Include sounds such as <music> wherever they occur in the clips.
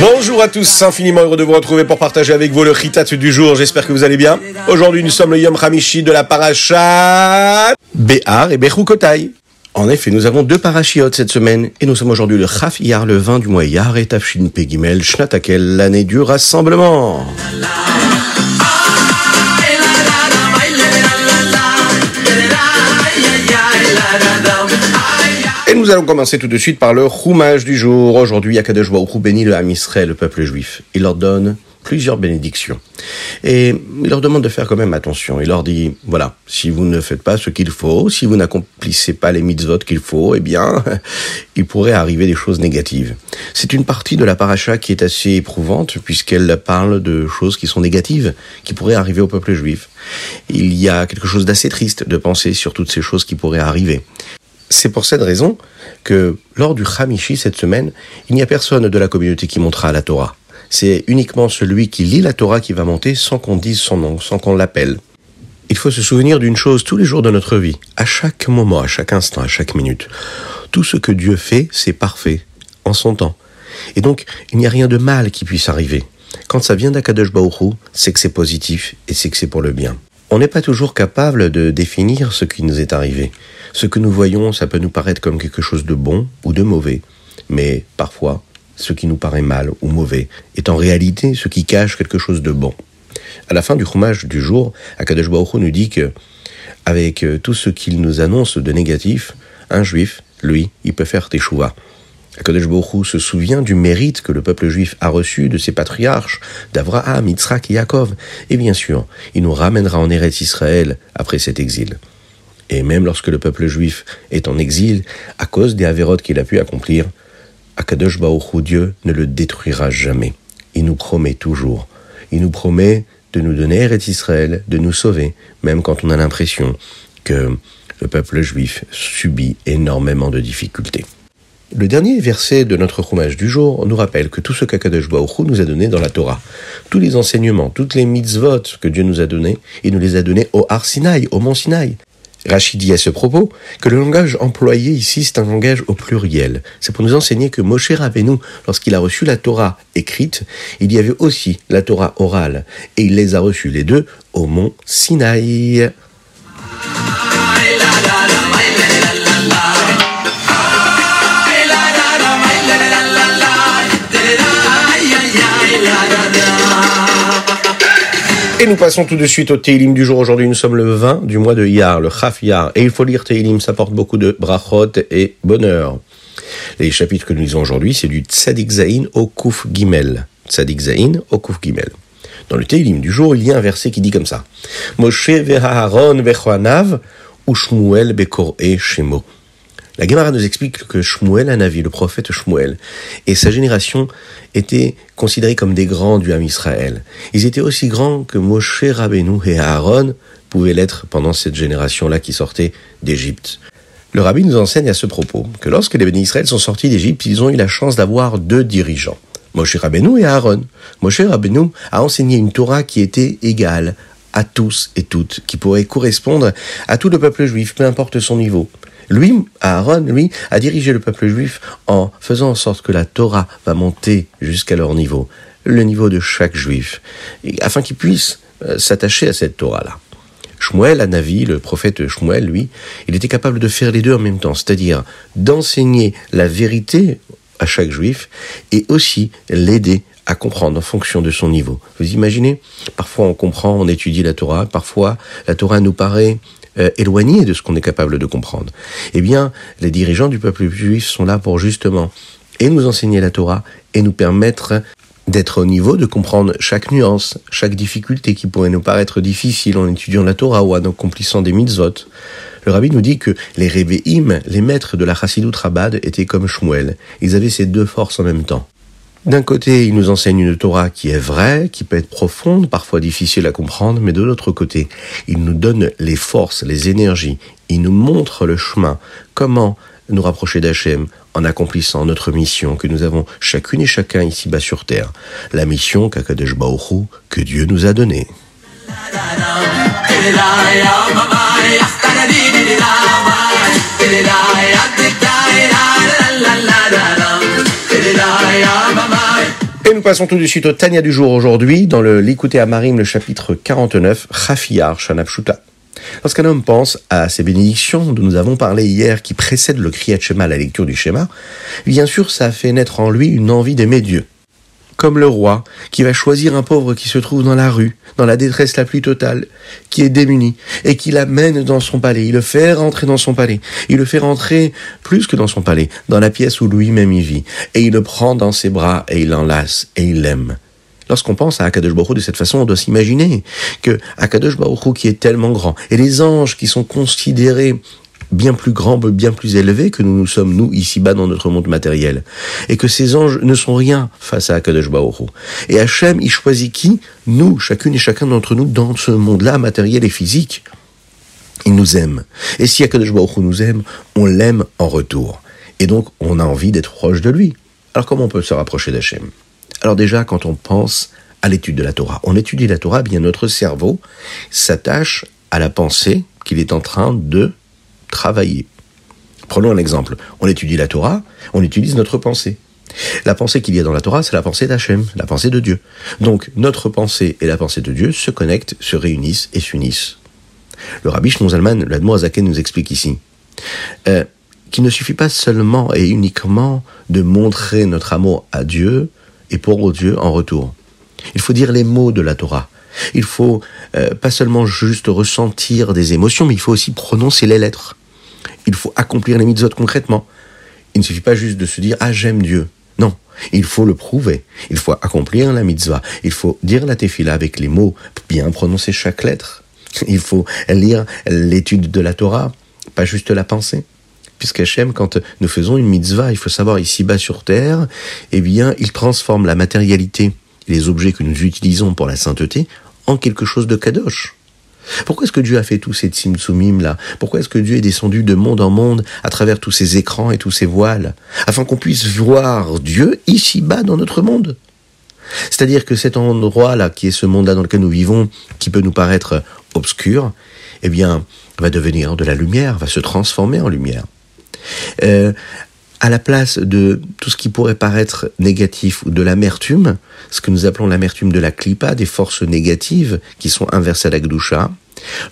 Bonjour à tous, infiniment heureux de vous retrouver pour partager avec vous le Ritat du jour. J'espère que vous allez bien. Aujourd'hui, nous sommes le Yom Hamishi de la paracha Béhar et Bechukotai. En effet, nous avons deux parachiotes cette semaine et nous sommes aujourd'hui le Chaf Iyar, le 20 du mois Iyar et Tafshin Pegimel Shnatakel, l'année du rassemblement. Nous allons commencer tout de suite par le roumage du jour. Aujourd'hui, Akadosh Baruch bénit le Ham Israël, le peuple juif. Il leur donne plusieurs bénédictions. Et il leur demande de faire quand même attention. Il leur dit, voilà, si vous ne faites pas ce qu'il faut, si vous n'accomplissez pas les mitzvot qu'il faut, eh bien, <laughs> il pourrait arriver des choses négatives. C'est une partie de la paracha qui est assez éprouvante puisqu'elle parle de choses qui sont négatives, qui pourraient arriver au peuple juif. Il y a quelque chose d'assez triste de penser sur toutes ces choses qui pourraient arriver. C'est pour cette raison que lors du Hamishi cette semaine, il n'y a personne de la communauté qui montera la Torah. C'est uniquement celui qui lit la Torah qui va monter sans qu'on dise son nom, sans qu'on l'appelle. Il faut se souvenir d'une chose tous les jours de notre vie, à chaque moment, à chaque instant, à chaque minute. Tout ce que Dieu fait, c'est parfait, en son temps. Et donc, il n'y a rien de mal qui puisse arriver. Quand ça vient d'Akadosh Baruch c'est que c'est positif et c'est que c'est pour le bien. On n'est pas toujours capable de définir ce qui nous est arrivé. Ce que nous voyons, ça peut nous paraître comme quelque chose de bon ou de mauvais. Mais parfois, ce qui nous paraît mal ou mauvais est en réalité ce qui cache quelque chose de bon. À la fin du roumage du jour, Akadosh Baruch nous dit que, avec euh, tout ce qu'il nous annonce de négatif, un juif, lui, il peut faire teshuva. Akadosh Baruch se souvient du mérite que le peuple juif a reçu de ses patriarches, d'Avraham, Yitzhak et et bien sûr, il nous ramènera en Eretz Israël après cet exil. Et même lorsque le peuple juif est en exil, à cause des avérotes qu'il a pu accomplir, Akadosh Baruch Dieu ne le détruira jamais. Il nous promet toujours. Il nous promet de nous donner Eretz Israël, de nous sauver, même quand on a l'impression que le peuple juif subit énormément de difficultés. Le dernier verset de notre roumage du jour nous rappelle que tout ce qu'Akadosh Baruch nous a donné dans la Torah, tous les enseignements, toutes les mitzvot que Dieu nous a donnés, il nous les a donnés au Har Sinai, au mont Sinai. Rachid dit à ce propos que le langage employé ici, c'est un langage au pluriel. C'est pour nous enseigner que Moshe Rabbeinu, lorsqu'il a reçu la Torah écrite, il y avait aussi la Torah orale. Et il les a reçus les deux au mont Sinaï. Nous passons tout de suite au Teilim du jour. Aujourd'hui, nous sommes le 20 du mois de Yar, le Chaf Yar. Et il faut lire Teilim, ça porte beaucoup de brachot et bonheur. Les chapitres que nous lisons aujourd'hui, c'est du Tzadik Zain au Kouf Gimel. Tzadik Zain au Kouf Gimel. Dans le Teilim du jour, il y a un verset qui dit comme ça. Moshe ve'choanav ou Shmuel be'kor'e shemo. La Gemara nous explique que Shmuel Anavi, le prophète Shmuel, et sa génération étaient considérés comme des grands du Ham Israël. Ils étaient aussi grands que Moshe Rabbeinu et Aaron pouvaient l'être pendant cette génération-là qui sortait d'Égypte. Le rabbi nous enseigne à ce propos que lorsque les bénis Israël sont sortis d'Égypte, ils ont eu la chance d'avoir deux dirigeants, Moshe Rabbeinu et Aaron. Moshe Rabbeinu a enseigné une Torah qui était égale à tous et toutes, qui pourrait correspondre à tout le peuple juif, peu importe son niveau. Lui, Aaron, lui, a dirigé le peuple juif en faisant en sorte que la Torah va monter jusqu'à leur niveau, le niveau de chaque juif, afin qu'ils puissent euh, s'attacher à cette Torah-là. Shmuel, Anavi, le prophète Shmuel, lui, il était capable de faire les deux en même temps, c'est-à-dire d'enseigner la vérité à chaque juif et aussi l'aider à comprendre en fonction de son niveau. Vous imaginez Parfois on comprend, on étudie la Torah, parfois la Torah nous paraît euh, éloigné de ce qu'on est capable de comprendre. Eh bien, les dirigeants du peuple juif sont là pour justement et nous enseigner la Torah et nous permettre d'être au niveau, de comprendre chaque nuance, chaque difficulté qui pourrait nous paraître difficile en étudiant la Torah ou en accomplissant des mitzvot. Le rabbi nous dit que les Rebbeim, les maîtres de la Chassidut Rabad, étaient comme Shmuel. Ils avaient ces deux forces en même temps. D'un côté, il nous enseigne une Torah qui est vraie, qui peut être profonde, parfois difficile à comprendre, mais de l'autre côté, il nous donne les forces, les énergies, il nous montre le chemin, comment nous rapprocher d'Hachem en accomplissant notre mission que nous avons chacune et chacun ici-bas sur terre, la mission qu'Akadosh que Dieu nous a donnée. Passons tout de suite au Tania du jour aujourd'hui, dans le L'écouter à Marim, le chapitre 49, Chafiyar Shanapshuta. Lorsqu'un homme pense à ces bénédictions dont nous avons parlé hier qui précèdent le Kriyat Shema, la lecture du schéma, bien sûr ça fait naître en lui une envie d'aimer Dieu comme le roi, qui va choisir un pauvre qui se trouve dans la rue, dans la détresse la plus totale, qui est démuni, et qui l'amène dans son palais. Il le fait rentrer dans son palais. Il le fait rentrer plus que dans son palais, dans la pièce où lui-même y vit. Et il le prend dans ses bras, et il l'enlace, et il l'aime. Lorsqu'on pense à Akadosh Baruch de cette façon, on doit s'imaginer que Akadosh Baruch qui est tellement grand, et les anges qui sont considérés bien plus grand, bien plus élevé que nous nous sommes, nous, ici-bas, dans notre monde matériel. Et que ces anges ne sont rien face à Akadosh Baruch Et Hachem, il choisit qui Nous, chacune et chacun d'entre nous, dans ce monde-là, matériel et physique. Il nous aime. Et si Akadosh Baruch nous aime, on l'aime en retour. Et donc, on a envie d'être proche de lui. Alors, comment on peut se rapprocher d'Hachem? Alors déjà, quand on pense à l'étude de la Torah, on étudie la Torah, bien notre cerveau s'attache à la pensée qu'il est en train de travailler. Prenons un exemple. On étudie la Torah, on utilise notre pensée. La pensée qu'il y a dans la Torah, c'est la pensée d'Hachem, la pensée de Dieu. Donc notre pensée et la pensée de Dieu se connectent, se réunissent et s'unissent. Le rabbi Shnon Zalman, l'Admo nous explique ici euh, qu'il ne suffit pas seulement et uniquement de montrer notre amour à Dieu et pour Dieu en retour. Il faut dire les mots de la Torah. Il faut euh, pas seulement juste ressentir des émotions, mais il faut aussi prononcer les lettres il faut accomplir les mitzvot concrètement. Il ne suffit pas juste de se dire ah j'aime Dieu. Non, il faut le prouver. Il faut accomplir la mitzvah. Il faut dire la tefila avec les mots, bien prononcer chaque lettre. <laughs> Il faut lire l'étude de la Torah, pas juste la pensée. Puisqu'Hachem, quand nous faisons une mitzvah, il faut savoir ici-bas sur terre, eh bien, il transforme la matérialité, les objets que nous utilisons pour la sainteté, en quelque chose de kadosh. Pourquoi est-ce que Dieu a fait tous ces tsimtsumim là? Pourquoi est-ce que Dieu est descendu de monde en monde à travers tous ces écrans et tous ces voiles Afin qu'on puisse voir Dieu ici-bas dans notre monde? C'est-à-dire que cet endroit-là, qui est ce monde-là dans lequel nous vivons, qui peut nous paraître obscur, eh bien, va devenir de la lumière, va se transformer en lumière. Euh, à la place de tout ce qui pourrait paraître négatif ou de l'amertume, ce que nous appelons l'amertume de la clipa, des forces négatives qui sont inversées à la gdusha,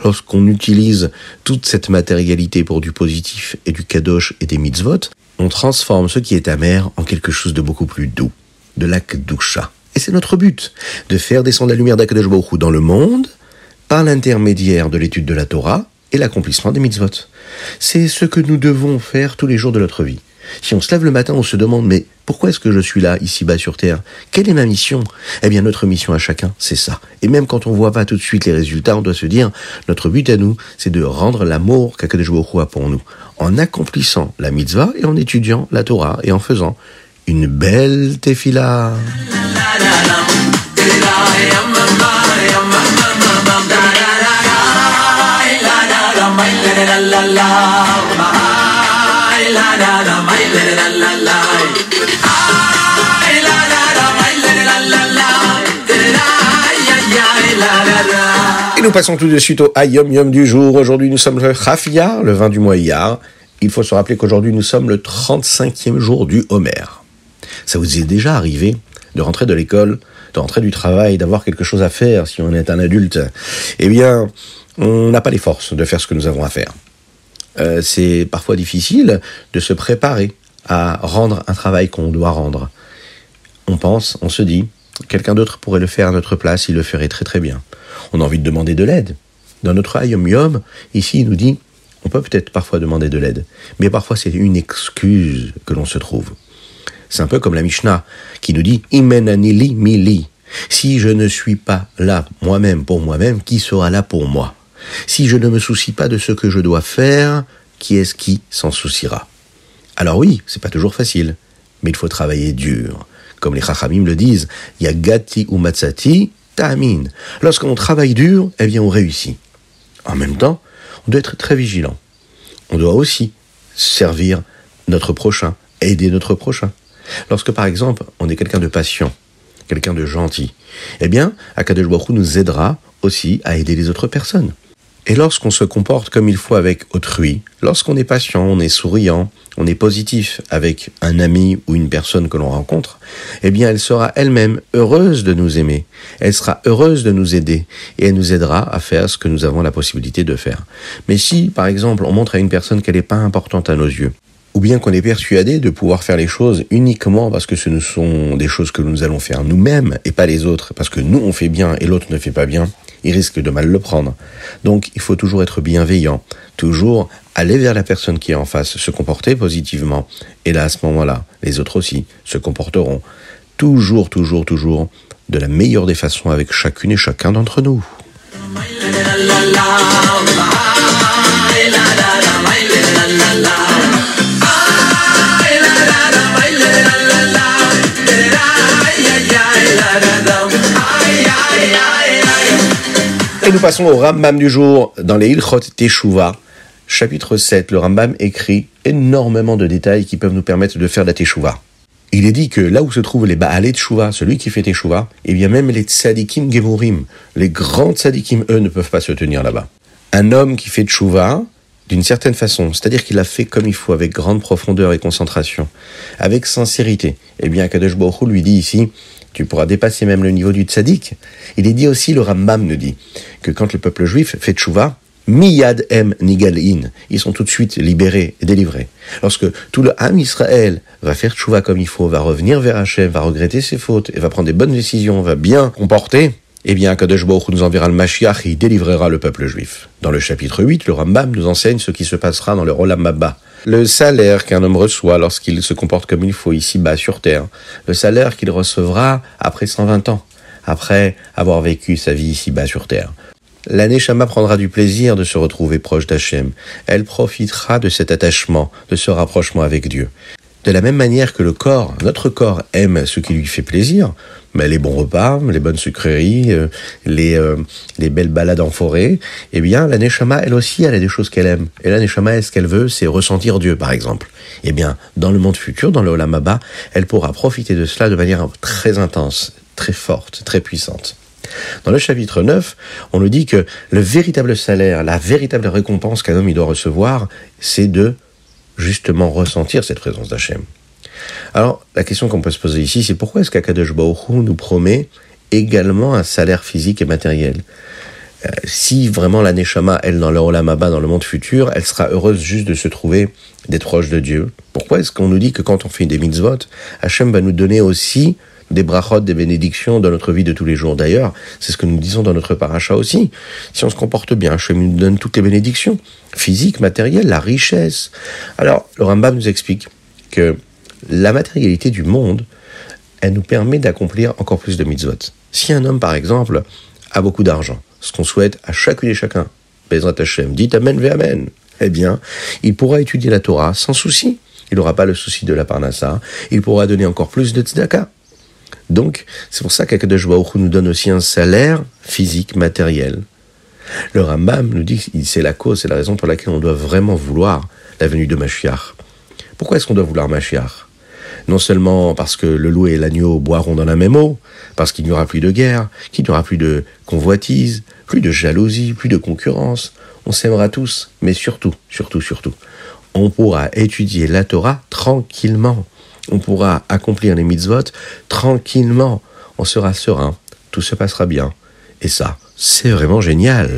lorsqu'on utilise toute cette matérialité pour du positif et du kadosh et des mitzvot, on transforme ce qui est amer en quelque chose de beaucoup plus doux, de la gdusha. Et c'est notre but, de faire descendre la lumière d'Akadosh Baruch dans le monde par l'intermédiaire de l'étude de la Torah et l'accomplissement des mitzvot. C'est ce que nous devons faire tous les jours de notre vie. Si on se lève le matin, on se demande mais pourquoi est-ce que je suis là, ici-bas sur Terre Quelle est ma mission Eh bien, notre mission à chacun, c'est ça. Et même quand on voit pas tout de suite les résultats, on doit se dire, notre but à nous, c'est de rendre l'amour qu'Akadosh a pour nous, en accomplissant la mitzvah et en étudiant la Torah et en faisant une belle tefila. Nous passons tout de suite au Ayom Yom du jour. Aujourd'hui, nous sommes le Chafiyar, le 20 du mois Iyar. Il faut se rappeler qu'aujourd'hui, nous sommes le 35e jour du Homer. Ça vous est déjà arrivé de rentrer de l'école, de rentrer du travail, d'avoir quelque chose à faire si on est un adulte Eh bien, on n'a pas les forces de faire ce que nous avons à faire. Euh, c'est parfois difficile de se préparer à rendre un travail qu'on doit rendre. On pense, on se dit, quelqu'un d'autre pourrait le faire à notre place, il le ferait très très bien. On a envie de demander de l'aide. Dans notre Ayom Yom, ici, il nous dit, on peut peut-être parfois demander de l'aide, mais parfois c'est une excuse que l'on se trouve. C'est un peu comme la Mishnah qui nous dit Imenanili mili. Si je ne suis pas là moi-même pour moi-même, qui sera là pour moi? Si je ne me soucie pas de ce que je dois faire, qui est-ce qui s'en souciera? Alors oui, c'est pas toujours facile, mais il faut travailler dur. Comme les Chachamim le disent, Yagati ou Matsati, Ta'amin. Lorsqu'on travaille dur, eh bien on réussit. En même temps, on doit être très vigilant. On doit aussi servir notre prochain, aider notre prochain. Lorsque par exemple, on est quelqu'un de patient, quelqu'un de gentil, eh bien, Akadosh Baruch nous aidera aussi à aider les autres personnes. Et lorsqu'on se comporte comme il faut avec autrui, lorsqu'on est patient, on est souriant, on est positif avec un ami ou une personne que l'on rencontre, eh bien elle sera elle-même heureuse de nous aimer, elle sera heureuse de nous aider et elle nous aidera à faire ce que nous avons la possibilité de faire. Mais si, par exemple, on montre à une personne qu'elle n'est pas importante à nos yeux, ou bien qu'on est persuadé de pouvoir faire les choses uniquement parce que ce ne sont des choses que nous allons faire nous-mêmes et pas les autres, parce que nous on fait bien et l'autre ne fait pas bien, il risque de mal le prendre. Donc il faut toujours être bienveillant, toujours aller vers la personne qui est en face, se comporter positivement. Et là, à ce moment-là, les autres aussi se comporteront toujours, toujours, toujours de la meilleure des façons avec chacune et chacun d'entre nous. Passons au Rambam du jour dans les Ilchot Teshuvah, chapitre 7. Le Rambam écrit énormément de détails qui peuvent nous permettre de faire la Teshuvah. Il est dit que là où se trouvent les Baalé Teshuvah, celui qui fait Teshuvah, eh bien même les Tzadikim Gemurim, les grands Tzadikim, eux, ne peuvent pas se tenir là-bas. Un homme qui fait Teshuvah, d'une certaine façon, c'est-à-dire qu'il a fait comme il faut, avec grande profondeur et concentration, avec sincérité, eh bien Kadosh Baruch lui dit ici, tu pourras dépasser même le niveau du tzaddik. Il est dit aussi, le Rambam nous dit, que quand le peuple juif fait tchouva, miyad em nigalin, ils sont tout de suite libérés et délivrés. Lorsque tout le Ham Israël va faire tchouva comme il faut, va revenir vers Hachem, va regretter ses fautes et va prendre des bonnes décisions, va bien comporter, eh bien, Kadosh nous enverra le Mashiach et il délivrera le peuple juif. Dans le chapitre 8, le Rambam nous enseigne ce qui se passera dans le Rolam Abba le salaire qu'un homme reçoit lorsqu'il se comporte comme il faut ici-bas sur terre, le salaire qu'il recevra après 120 ans, après avoir vécu sa vie ici-bas sur terre. L'année Shama prendra du plaisir de se retrouver proche d'Hachem. Elle profitera de cet attachement, de ce rapprochement avec Dieu. De la même manière que le corps, notre corps aime ce qui lui fait plaisir, mais les bons repas, les bonnes sucreries, euh, les, euh, les belles balades en forêt, eh bien, la Neshama, elle aussi, elle a des choses qu'elle aime. Et la Neshama, ce qu'elle veut, c'est ressentir Dieu, par exemple. Eh bien, dans le monde futur, dans le Olamaba, elle pourra profiter de cela de manière très intense, très forte, très puissante. Dans le chapitre 9, on nous dit que le véritable salaire, la véritable récompense qu'un homme doit recevoir, c'est de justement ressentir cette présence d'Hachem. Alors, la question qu'on peut se poser ici, c'est pourquoi est-ce qu'Akadosh Baruch nous promet également un salaire physique et matériel? Euh, si vraiment la Neshama, elle, dans le Olamaba, dans le monde futur, elle sera heureuse juste de se trouver d'être proche de Dieu. Pourquoi est-ce qu'on nous dit que quand on fait des mitzvot, Hachem va nous donner aussi des brachot, des bénédictions dans notre vie de tous les jours. D'ailleurs, c'est ce que nous disons dans notre paracha aussi. Si on se comporte bien, Hachem nous donne toutes les bénédictions, physiques, matérielles, la richesse. Alors, le Rambam nous explique que la matérialité du monde, elle nous permet d'accomplir encore plus de mitzvot. Si un homme, par exemple, a beaucoup d'argent, ce qu'on souhaite à chacune et chacun, Bezrat Hashem, dit Amen ve Amen, eh bien, il pourra étudier la Torah sans souci. Il n'aura pas le souci de la parnassa. Il pourra donner encore plus de tzedaka. Donc, c'est pour ça qu'Akadosh Baruch nous donne aussi un salaire physique, matériel. Le Rambam nous dit que c'est la cause, c'est la raison pour laquelle on doit vraiment vouloir la venue de Mashiach. Pourquoi est-ce qu'on doit vouloir Mashiach? Non seulement parce que le loup et l'agneau boiront dans la même eau, parce qu'il n'y aura plus de guerre, qu'il n'y aura plus de convoitise, plus de jalousie, plus de concurrence. On s'aimera tous, mais surtout, surtout, surtout, on pourra étudier la Torah tranquillement on pourra accomplir les mitzvot tranquillement, on sera serein, tout se passera bien. Et ça, c'est vraiment génial.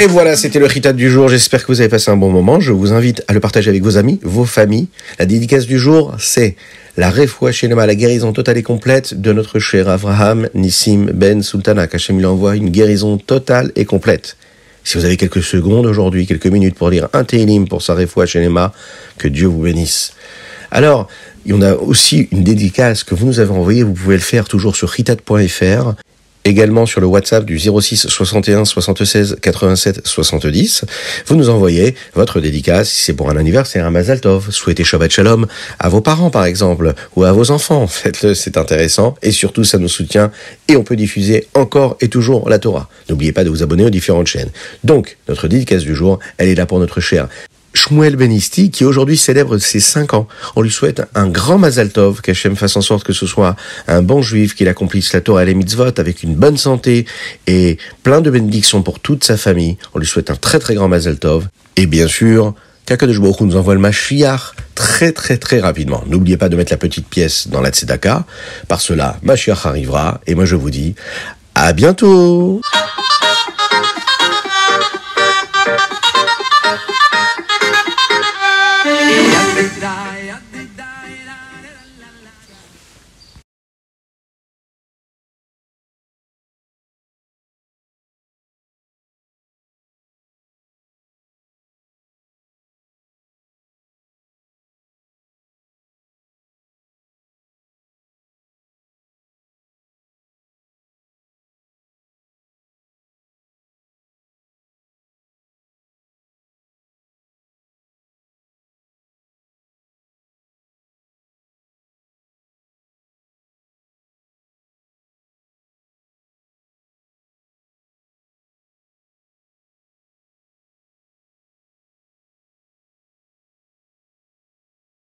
Et voilà, c'était le Ritat du jour. J'espère que vous avez passé un bon moment. Je vous invite à le partager avec vos amis, vos familles. La dédicace du jour, c'est la Refoua Shelema, la guérison totale et complète de notre cher Avraham Nissim Ben Sultana. Hachem lui envoie une guérison totale et complète. Si vous avez quelques secondes aujourd'hui, quelques minutes pour lire un Télim pour sa Refoua Shelema, que Dieu vous bénisse. Alors, il y en a aussi une dédicace que vous nous avez envoyée. Vous pouvez le faire toujours sur ritat.fr également sur le WhatsApp du 06 61 76 87 70. Vous nous envoyez votre dédicace, si c'est pour un anniversaire, un Mazal Tov, souhaitez Shabbat Shalom à vos parents par exemple, ou à vos enfants. <laughs> Faites-le, c'est intéressant, et surtout ça nous soutient, et on peut diffuser encore et toujours la Torah. N'oubliez pas de vous abonner aux différentes chaînes. Donc, notre dédicace du jour, elle est là pour notre cher Shmuel Benisti, qui aujourd'hui célèbre ses 5 ans. On lui souhaite un grand Mazal Tov, qu'Hachem fasse en sorte que ce soit un bon juif, qu'il accomplisse la Torah et les mitzvot avec une bonne santé et plein de bénédictions pour toute sa famille. On lui souhaite un très très grand Mazal Tov. Et bien sûr, Kakadosh Baruch nous envoie le Mashiach très très très rapidement. N'oubliez pas de mettre la petite pièce dans la Tzedaka. Par cela, Mashiach arrivera. Et moi je vous dis à bientôt